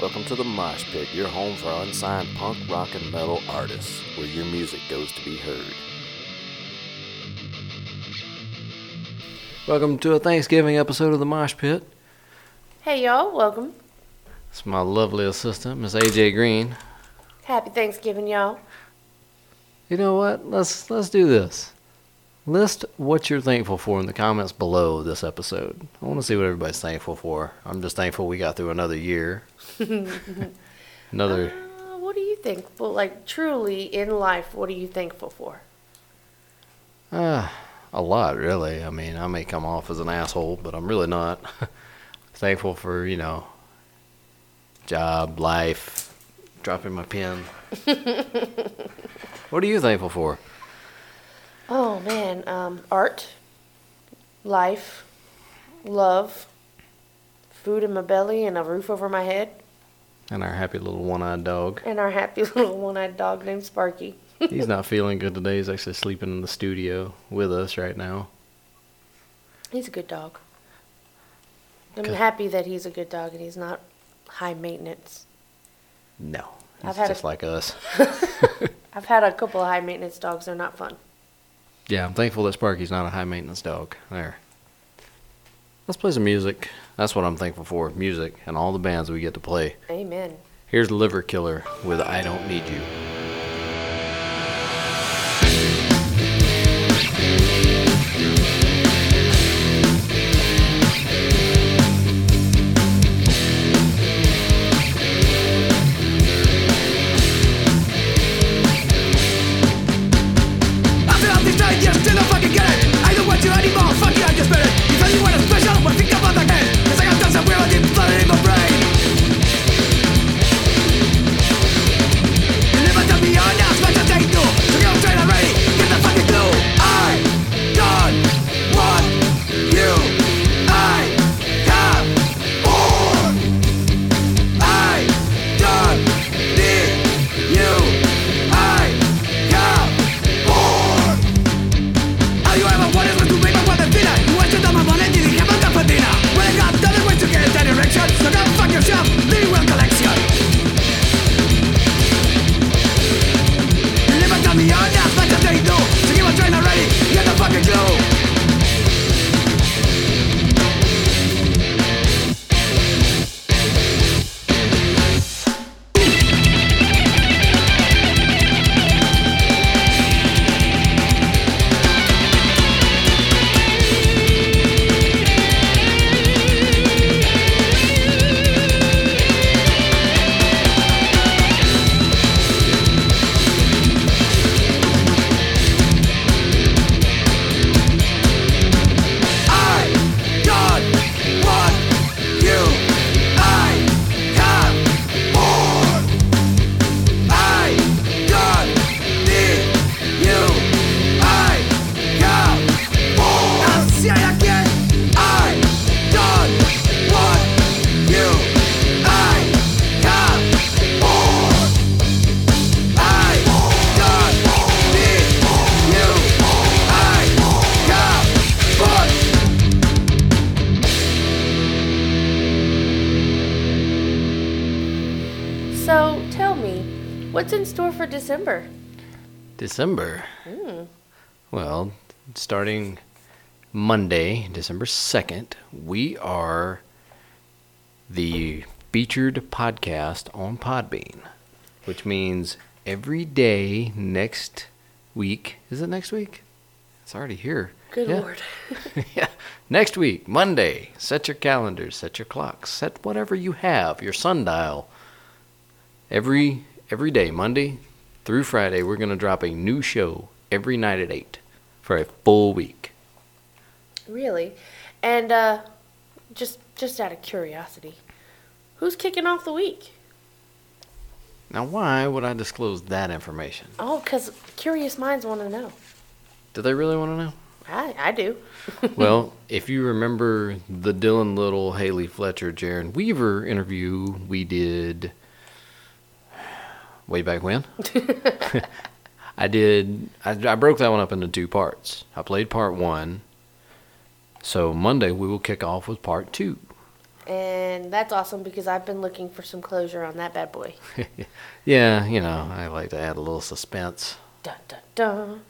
Welcome to the Mosh Pit, your home for unsigned punk, rock, and metal artists, where your music goes to be heard. Welcome to a Thanksgiving episode of the Mosh Pit. Hey y'all, welcome. It's my lovely assistant, Miss AJ Green. Happy Thanksgiving, y'all. You know what? Let's let's do this. List what you're thankful for in the comments below this episode. I want to see what everybody's thankful for. I'm just thankful we got through another year. another Uh, what do you think? Well, like truly in life, what are you thankful for? Uh, a lot, really. I mean, I may come off as an asshole, but I'm really not. Thankful for, you know, job, life, dropping my pen. what are you thankful for? Oh man, um, art, life, love, food in my belly, and a roof over my head, And our happy little one eyed dog. and our happy little one-eyed dog named Sparky. He's not feeling good today. He's actually sleeping in the studio with us right now. He's a good dog. I'm Good. happy that he's a good dog and he's not high maintenance. No. He's I've just a- like us. I've had a couple of high maintenance dogs. They're not fun. Yeah, I'm thankful that Sparky's not a high maintenance dog. There. Let's play some music. That's what I'm thankful for music and all the bands we get to play. Amen. Here's Liver Killer with I Don't Need You. December. Hmm. Well, starting Monday, December 2nd, we are the featured podcast on Podbean, which means every day next week. Is it next week? It's already here. Good Yeah. lord. yeah. Next week, Monday, set your calendars, set your clocks, set whatever you have, your sundial. Every every day, Monday through Friday, we're going to drop a new show every night at 8 for a full week. Really? And uh just just out of curiosity, who's kicking off the week? Now, why would I disclose that information? Oh, cuz curious minds want to know. Do they really want to know? I I do. well, if you remember the Dylan Little, Haley Fletcher, Jaron Weaver interview we did way back when, I did. I, I broke that one up into two parts. I played part one. So Monday we will kick off with part two. And that's awesome because I've been looking for some closure on that bad boy. yeah, you know, I like to add a little suspense. dun dun dun.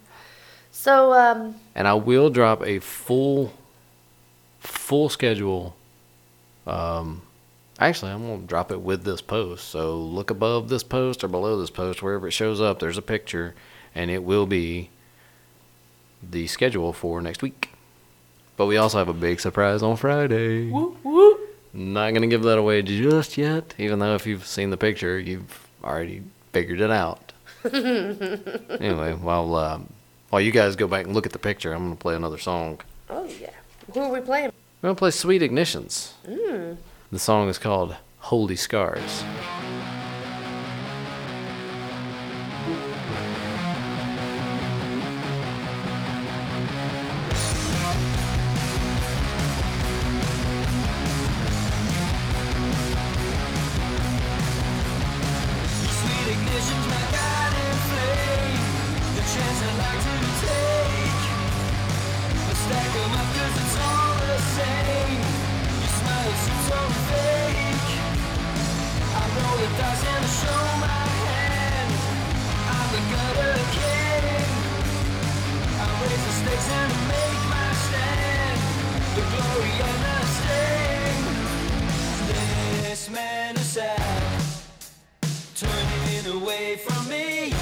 So, um, And I will drop a full, full schedule. Um, actually, I'm gonna drop it with this post. So look above this post or below this post, wherever it shows up. There's a picture, and it will be the schedule for next week. But we also have a big surprise on Friday. Not gonna give that away just yet, even though if you've seen the picture, you've already figured it out. anyway, while um, while you guys go back and look at the picture, I'm gonna play another song. oh yeah. Who are we playing? We're gonna play Sweet Ignitions. The song is called Holy Scars. Away from me.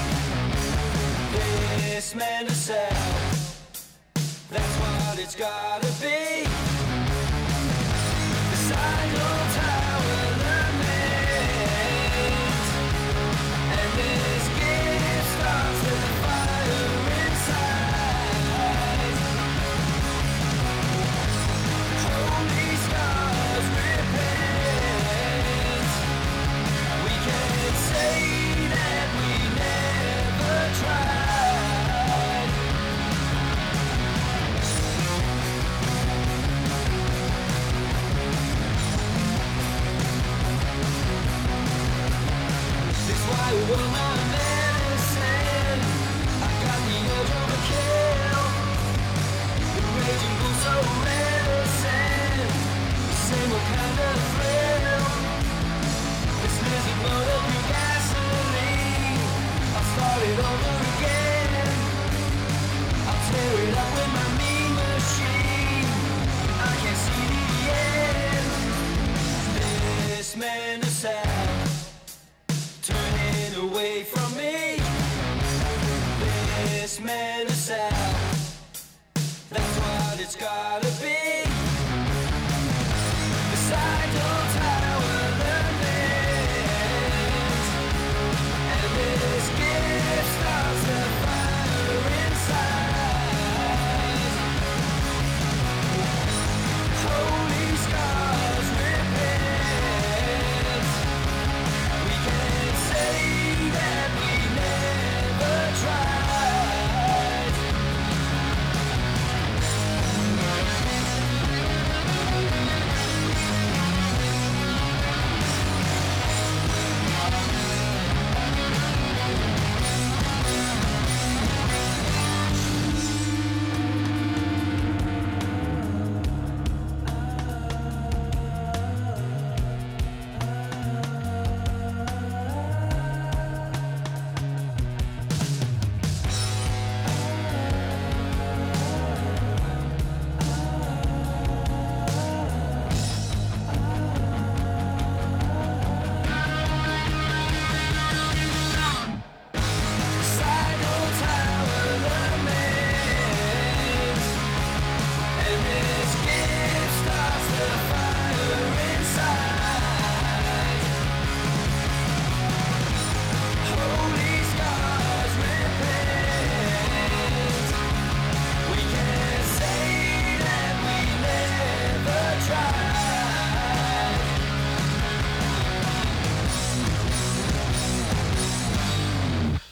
This man is sad. That's what it's gotta be. We will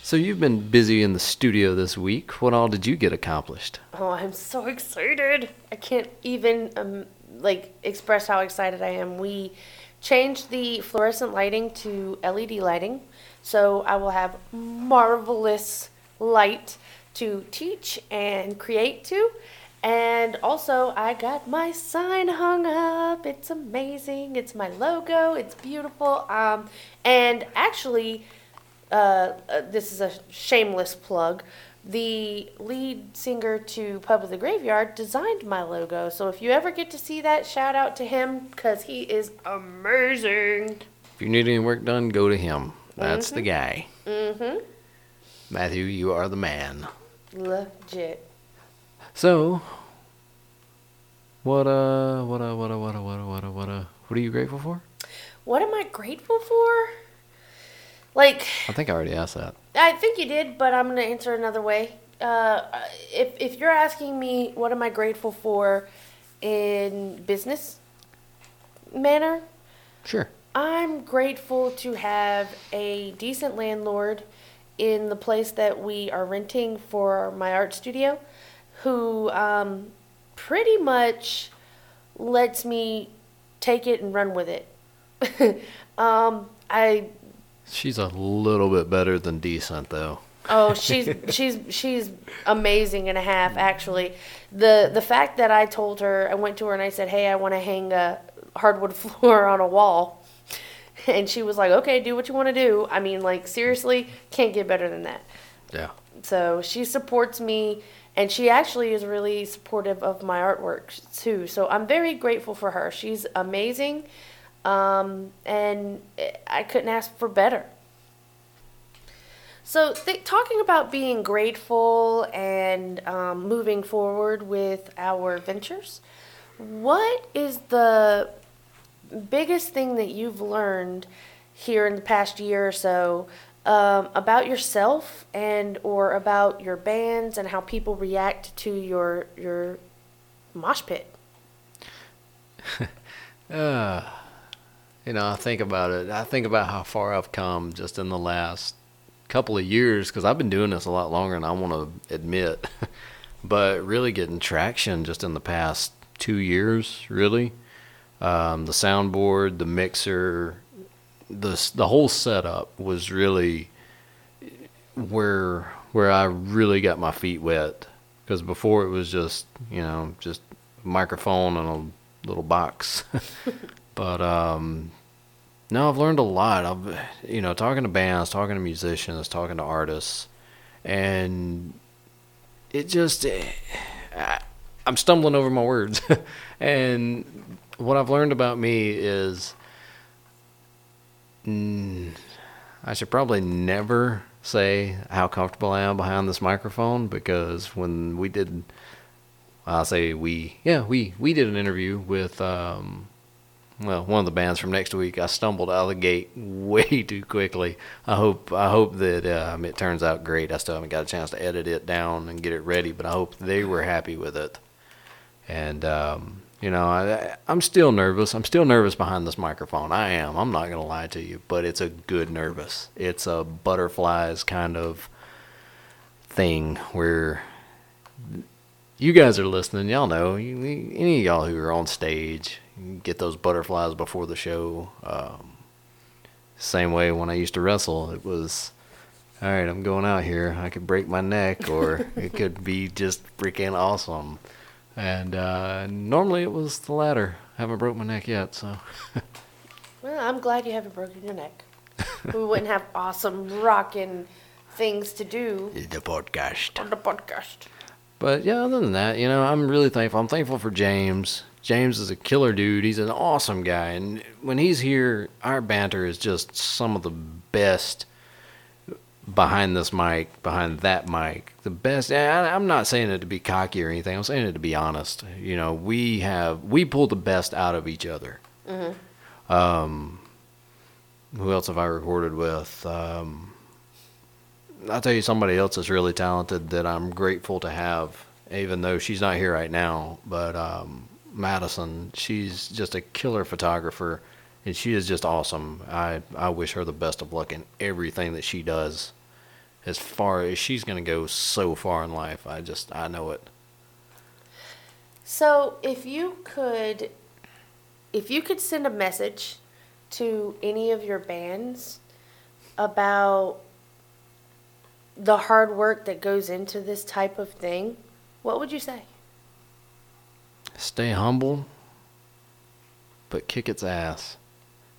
So you've been busy in the studio this week. What all did you get accomplished? Oh, I'm so excited. I can't even um, like express how excited I am. We changed the fluorescent lighting to LED lighting, so I will have marvelous light to teach and create to. And also, I got my sign hung up. It's amazing. It's my logo. It's beautiful. Um, and actually, uh, uh, this is a shameless plug. The lead singer to Pub of the Graveyard designed my logo. So if you ever get to see that, shout out to him because he is amazing. If you need any work done, go to him. That's the guy. Mm-hmm. Matthew, you are the man. Legit. So, what uh, what uh, what uh, what uh, what uh, what uh, what uh, what are you grateful for? What am I grateful for? Like, I think I already asked that. I think you did, but I'm going to answer another way. Uh, if, if you're asking me what am I grateful for in business manner, Sure. I'm grateful to have a decent landlord in the place that we are renting for my art studio who um, pretty much lets me take it and run with it. um, I She's a little bit better than decent, though. Oh, she's she's she's amazing and a half actually. The the fact that I told her I went to her and I said, "Hey, I want to hang a hardwood floor on a wall." And she was like, "Okay, do what you want to do." I mean, like seriously, can't get better than that. Yeah. So she supports me and she actually is really supportive of my artwork too. So I'm very grateful for her. She's amazing. Um, and I couldn't ask for better. So, th- talking about being grateful and um, moving forward with our ventures, what is the biggest thing that you've learned here in the past year or so um, about yourself and or about your bands and how people react to your your mosh pit? Uh, you know, I think about it. I think about how far I've come just in the last couple of years because I've been doing this a lot longer than I want to admit. but really getting traction just in the past two years, really. Um, the soundboard, the mixer, the the whole setup was really where where I really got my feet wet. Because before it was just you know just microphone and a little box. but um, no, I've learned a lot. I've you know talking to bands, talking to musicians, talking to artists, and it just eh, stumbling over my words. and what I've learned about me is I should probably never say how comfortable I am behind this microphone because when we did I'll say we yeah we we did an interview with um well one of the bands from next week I stumbled out of the gate way too quickly. I hope I hope that um, it turns out great. I still haven't got a chance to edit it down and get it ready but I hope they were happy with it. And um you know I I'm still nervous. I'm still nervous behind this microphone. I am. I'm not gonna lie to you but it's a good nervous. It's a butterflies kind of thing where you guys are listening, y'all know. Any of y'all who are on stage, get those butterflies before the show. Um, same way when I used to wrestle, it was, all right, I'm going out here. I could break my neck, or it could be just freaking awesome. And uh, normally it was the latter. I haven't broke my neck yet, so Well, I'm glad you haven't broken your neck. we wouldn't have awesome rocking things to do the podcast. on the podcast. But yeah, other than that, you know, I'm really thankful. I'm thankful for James. James is a killer dude. He's an awesome guy, and when he's here, our banter is just some of the best behind this mic, behind that mic. The best. I- I'm not saying it to be cocky or anything. I'm saying it to be honest. You know, we have we pull the best out of each other. Um, who else have I recorded with? Um, I'll tell you somebody else that's really talented that I'm grateful to have, even though she's not here right now. But um, Madison, she's just a killer photographer, and she is just awesome. I I wish her the best of luck in everything that she does. As far as she's gonna go so far in life, I just I know it. So, if you could, if you could send a message to any of your bands about the hard work that goes into this type of thing, what would you say? Stay humble, but kick its ass.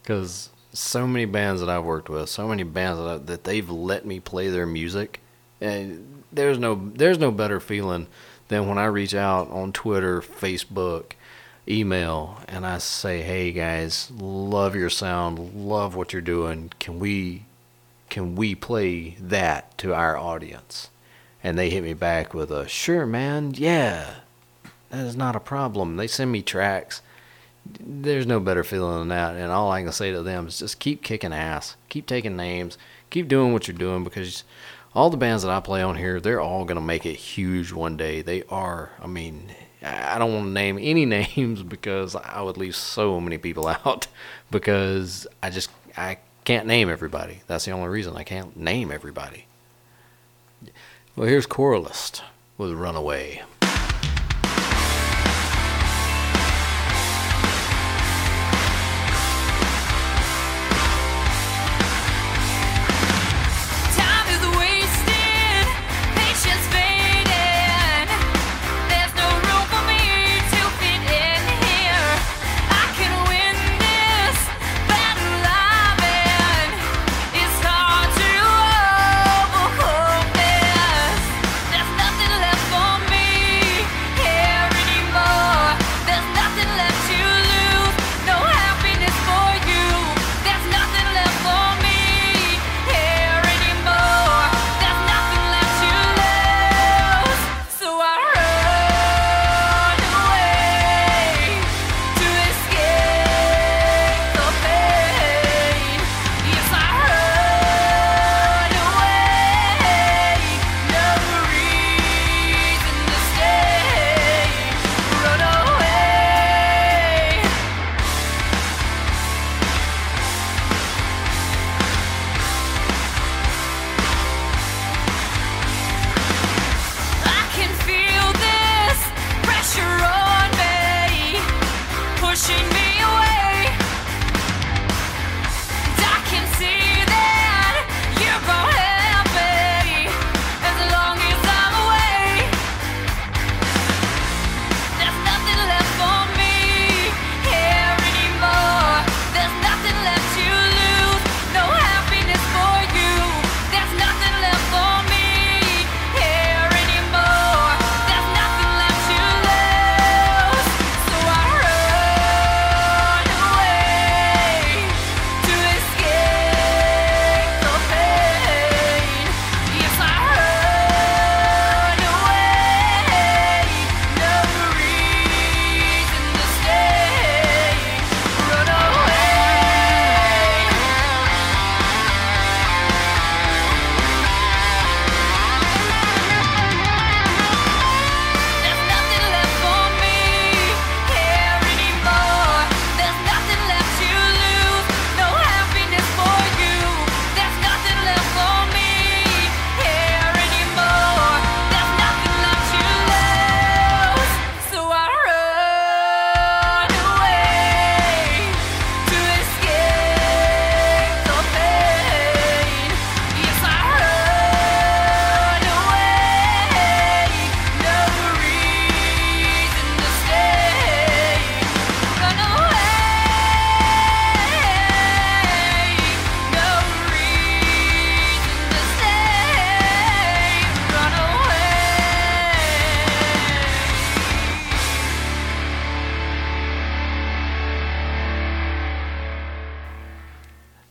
Because so many bands that I've worked with, so many bands that, I, that they've let me play their music, and there's no there's no better feeling than when I reach out on Twitter, Facebook, email, and I say, "Hey guys, love your sound, love what you're doing. Can we can we play that to our audience?" And they hit me back with a, "Sure, man, yeah." That is not a problem. They send me tracks. There's no better feeling than that. And all I can say to them is just keep kicking ass. Keep taking names. Keep doing what you're doing because all the bands that I play on here, they're all going to make it huge one day. They are. I mean, I don't want to name any names because I would leave so many people out because I just I can't name everybody. That's the only reason I can't name everybody. Well, here's Coralist with Runaway.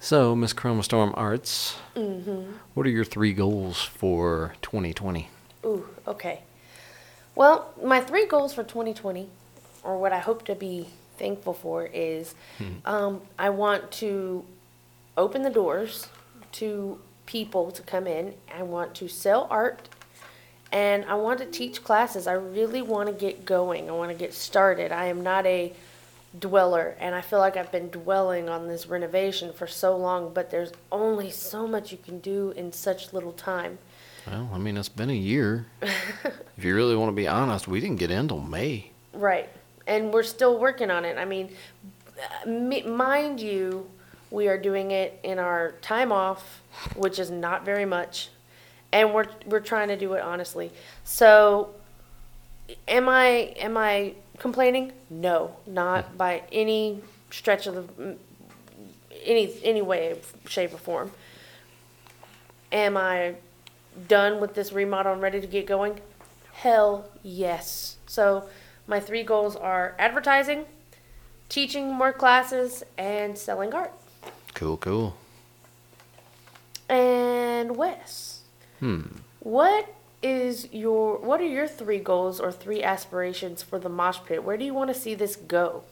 So, Miss Chromostorm Arts, what are your three goals for 2020? Ooh, okay. Well, my three goals for 2020, or what I hope to be thankful for, is um, I want to open the doors to people to come in. I want to sell art, and I want to teach classes. I really want to get going. I want to get started. I am not a dweller, and I feel like I've been dwelling on this renovation for so long, but there's only so much you can do in such little time. Well, I mean, it's been a year. if you really want to be honest, we didn't get in till May. Right. And we're still working on it. I mean, mind you, we are doing it in our time off, which is not very much. And we're we're trying to do it honestly. So am I am I complaining? No, not by any stretch of the any any way, shape, or form. Am I done with this remodel and ready to get going? Hell yes. So my three goals are advertising, teaching more classes, and selling art. Cool, cool. And Wes, Hmm. what is your what are your three goals or three aspirations for the mosh pit? Where do you want to see this go?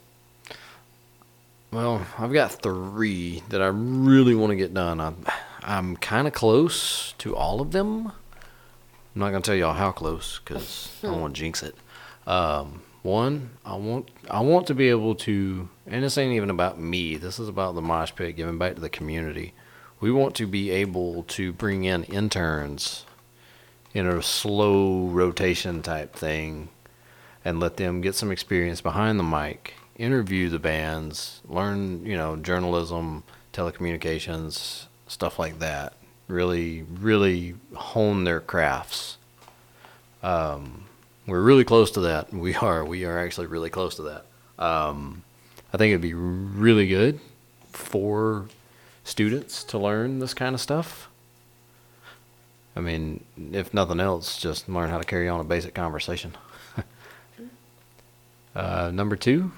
Well, I've got three that I really want to get done. I'm, I'm kind of close to all of them. I'm not gonna tell y'all how close because I don't want to jinx it. Um, one, I want I want to be able to, and this ain't even about me. This is about the mosh pit giving back to the community. We want to be able to bring in interns in a slow rotation type thing and let them get some experience behind the mic, interview the bands, learn, you know, journalism, telecommunications, stuff like that. Really, really hone their crafts. Um, we're really close to that. We are. We are actually really close to that. Um, I think it'd be really good for students to learn this kind of stuff. I mean, if nothing else, just learn how to carry on a basic conversation. uh, number two,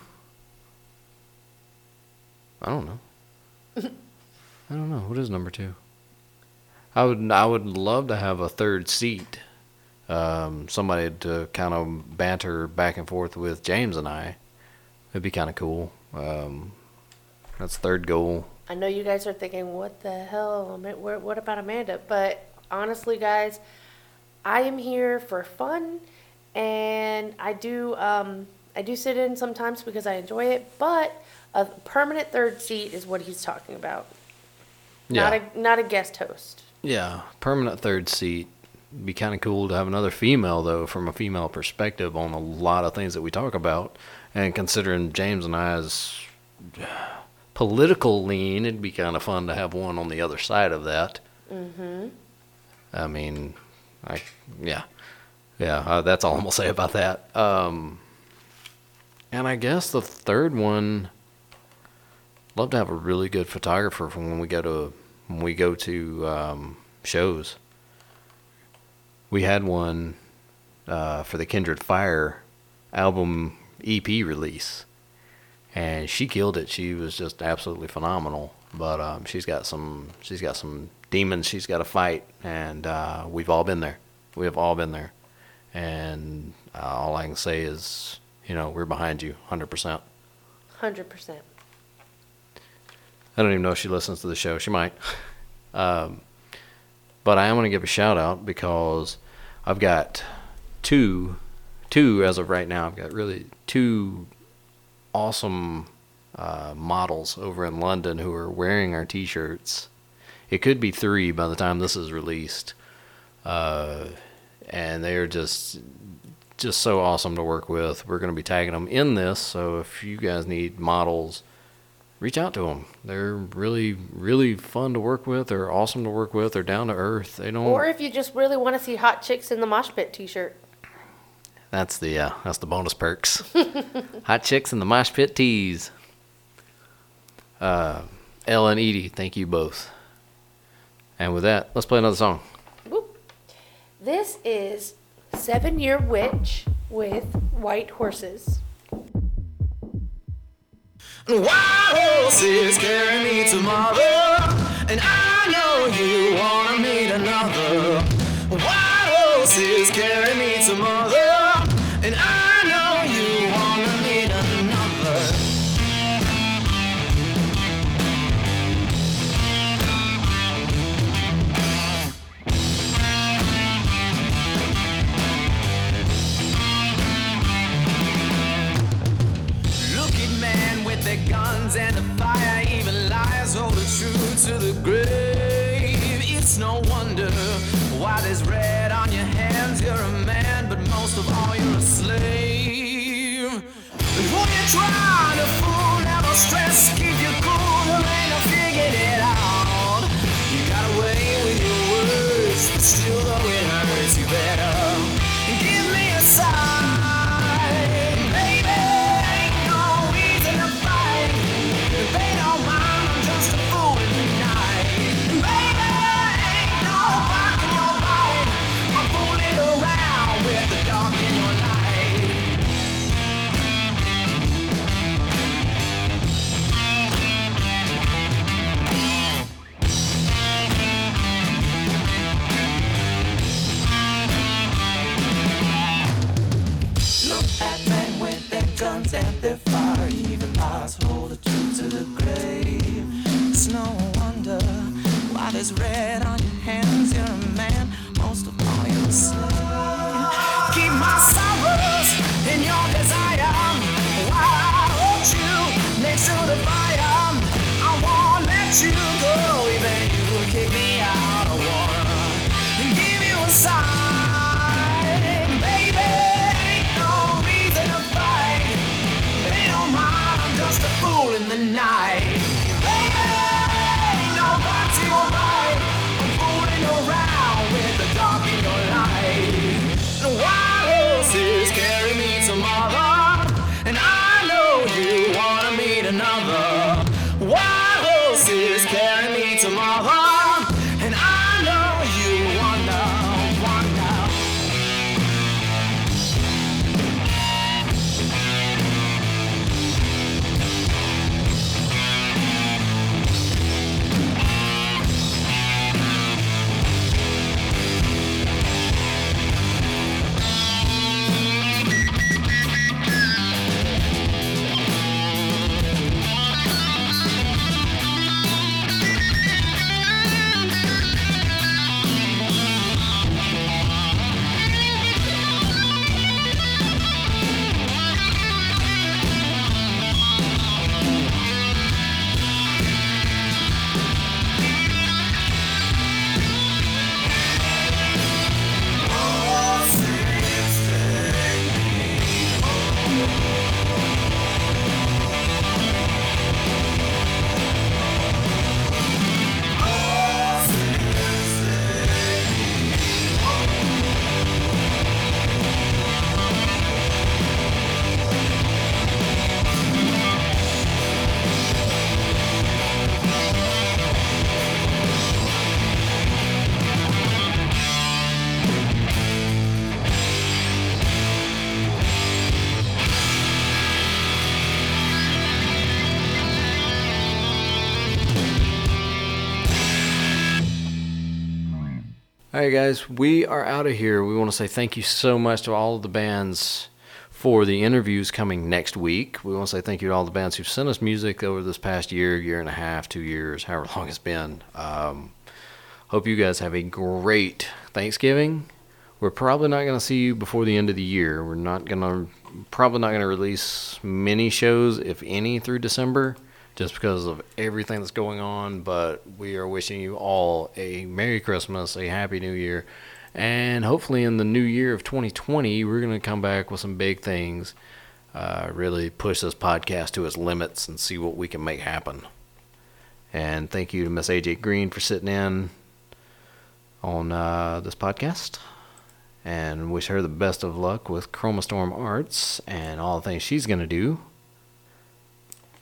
I don't know. I don't know. What is number two? I would I would love to have a third seat, um, somebody to kind of banter back and forth with James and I. It'd be kind of cool. Um, that's third goal. I know you guys are thinking, what the hell? I mean, What about Amanda? But honestly, guys, I am here for fun, and I do um, I do sit in sometimes because I enjoy it. But a permanent third seat is what he's talking about. Yeah. Not a not a guest host. Yeah, permanent third seat. Be kind of cool to have another female though, from a female perspective on a lot of things that we talk about. And considering James and I I's political lean, it'd be kind of fun to have one on the other side of that. Mm-hmm. I mean, I yeah, yeah. Uh, that's all I'm gonna say about that. Um, and I guess the third one, love to have a really good photographer from when we go to when we go to um, shows. We had one uh, for the Kindred Fire album EP release, and she killed it. She was just absolutely phenomenal. But um, she's got some she's got some demons she's got to fight, and uh, we've all been there. We have all been there, and uh, all I can say is, you know, we're behind you, hundred percent. Hundred percent. I don't even know if she listens to the show. She might. Um, but I am going to give a shout out because I've got two, two as of right now. I've got really two awesome uh, models over in London who are wearing our T-shirts. It could be three by the time this is released, uh, and they are just just so awesome to work with. We're going to be tagging them in this, so if you guys need models reach out to them. They're really, really fun to work with. They're awesome to work with. They're down to earth. They don't. Or if you just really want to see hot chicks in the mosh pit T-shirt. that's the uh, that's the bonus perks. Hot chicks in the mosh pit tees. Uh, Elle and Edie, thank you both. And with that, let's play another song. Whoop. This is Seven Year Witch with White Horses. Wild horses carry me tomorrow, and I know you wanna meet another. White horses carry me tomorrow, and I but of all, you're a slave. Who you trying to fool? Never stress, right, guys, we are out of here. We want to say thank you so much to all of the bands for the interviews coming next week. We want to say thank you to all the bands who've sent us music over this past year, year and a half, two years, however long it's been. Um, hope you guys have a great Thanksgiving. We're probably not going to see you before the end of the year. We're not going to, probably not going to release many shows, if any, through December just because of everything that's going on. But we are wishing you all a Merry Christmas, a Happy New Year, and hopefully in the new year of 2020, we're going to come back with some big things. Uh, really push this podcast to its limits and see what we can make happen. And thank you to Miss AJ Green for sitting in on uh, this podcast. And wish her the best of luck with Chromostorm Arts and all the things she's going to do.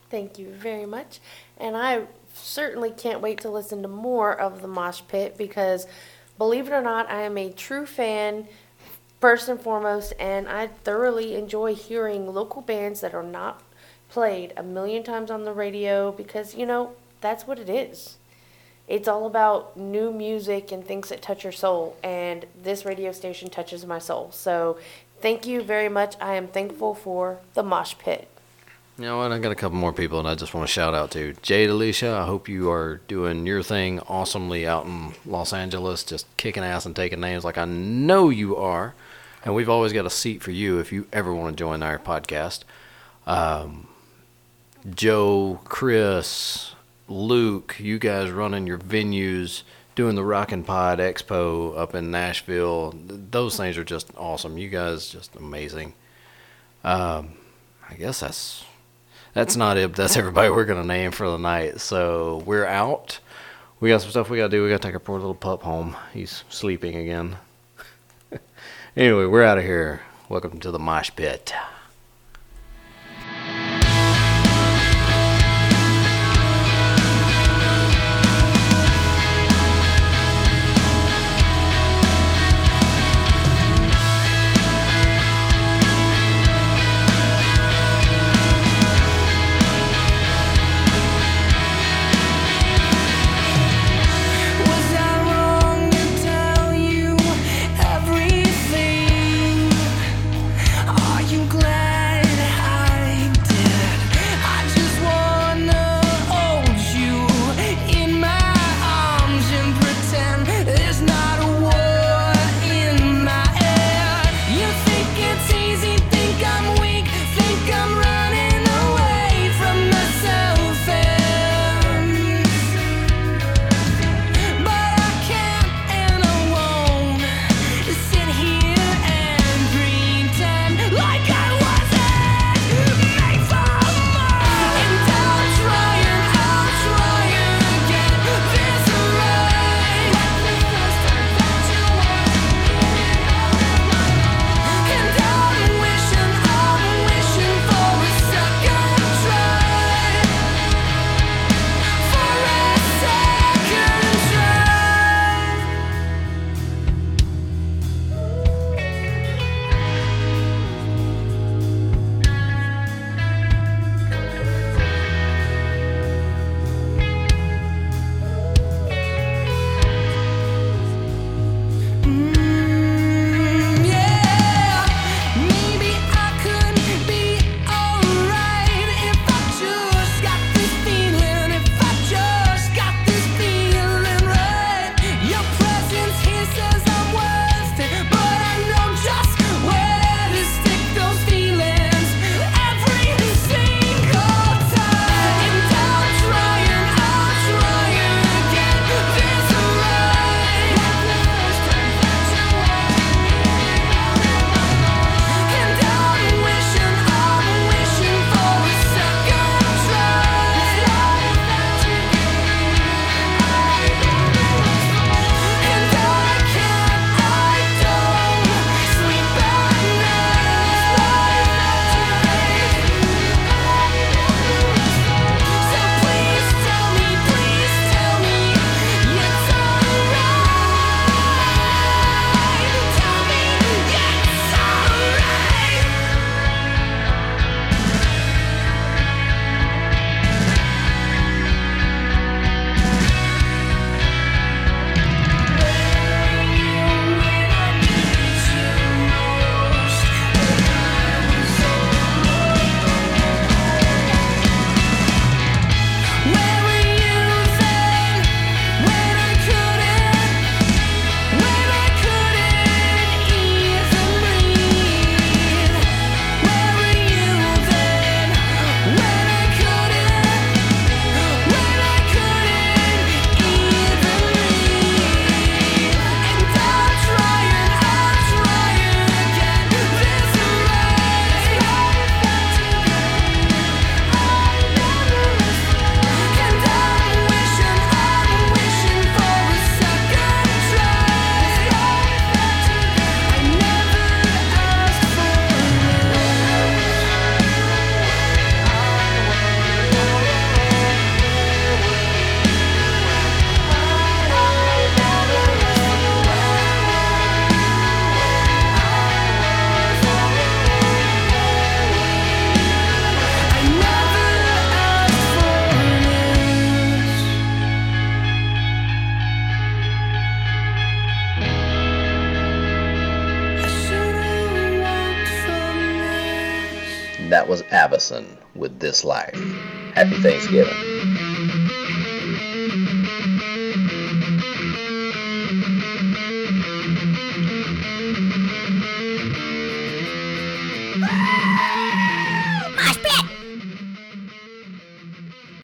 Thank you very much. And I certainly can't wait to listen to more of the Mosh Pit because, believe it or not, I am a true fan, first and foremost, and I thoroughly enjoy hearing local bands that are not played a million times on the radio because, you know, that's what it is. It's all about new music and things that touch your soul, and this radio station touches my soul. So, thank you very much. I am thankful for the Mosh Pit. You know what? I got a couple more people, and I just want to shout out to Jade Alicia. I hope you are doing your thing awesomely out in Los Angeles, just kicking ass and taking names like I know you are. And we've always got a seat for you if you ever want to join our podcast. Um, Joe, Chris, Luke, you guys running your venues, doing the Rockin' Pod Expo up in Nashville. Those things are just awesome. You guys just amazing. Um, I guess that's that's not it. That's everybody we're gonna name for the night. So we're out. We got some stuff we gotta do. We gotta take our poor little pup home. He's sleeping again. anyway, we're out of here. Welcome to the mosh pit. Avison with This Life. Happy Thanksgiving.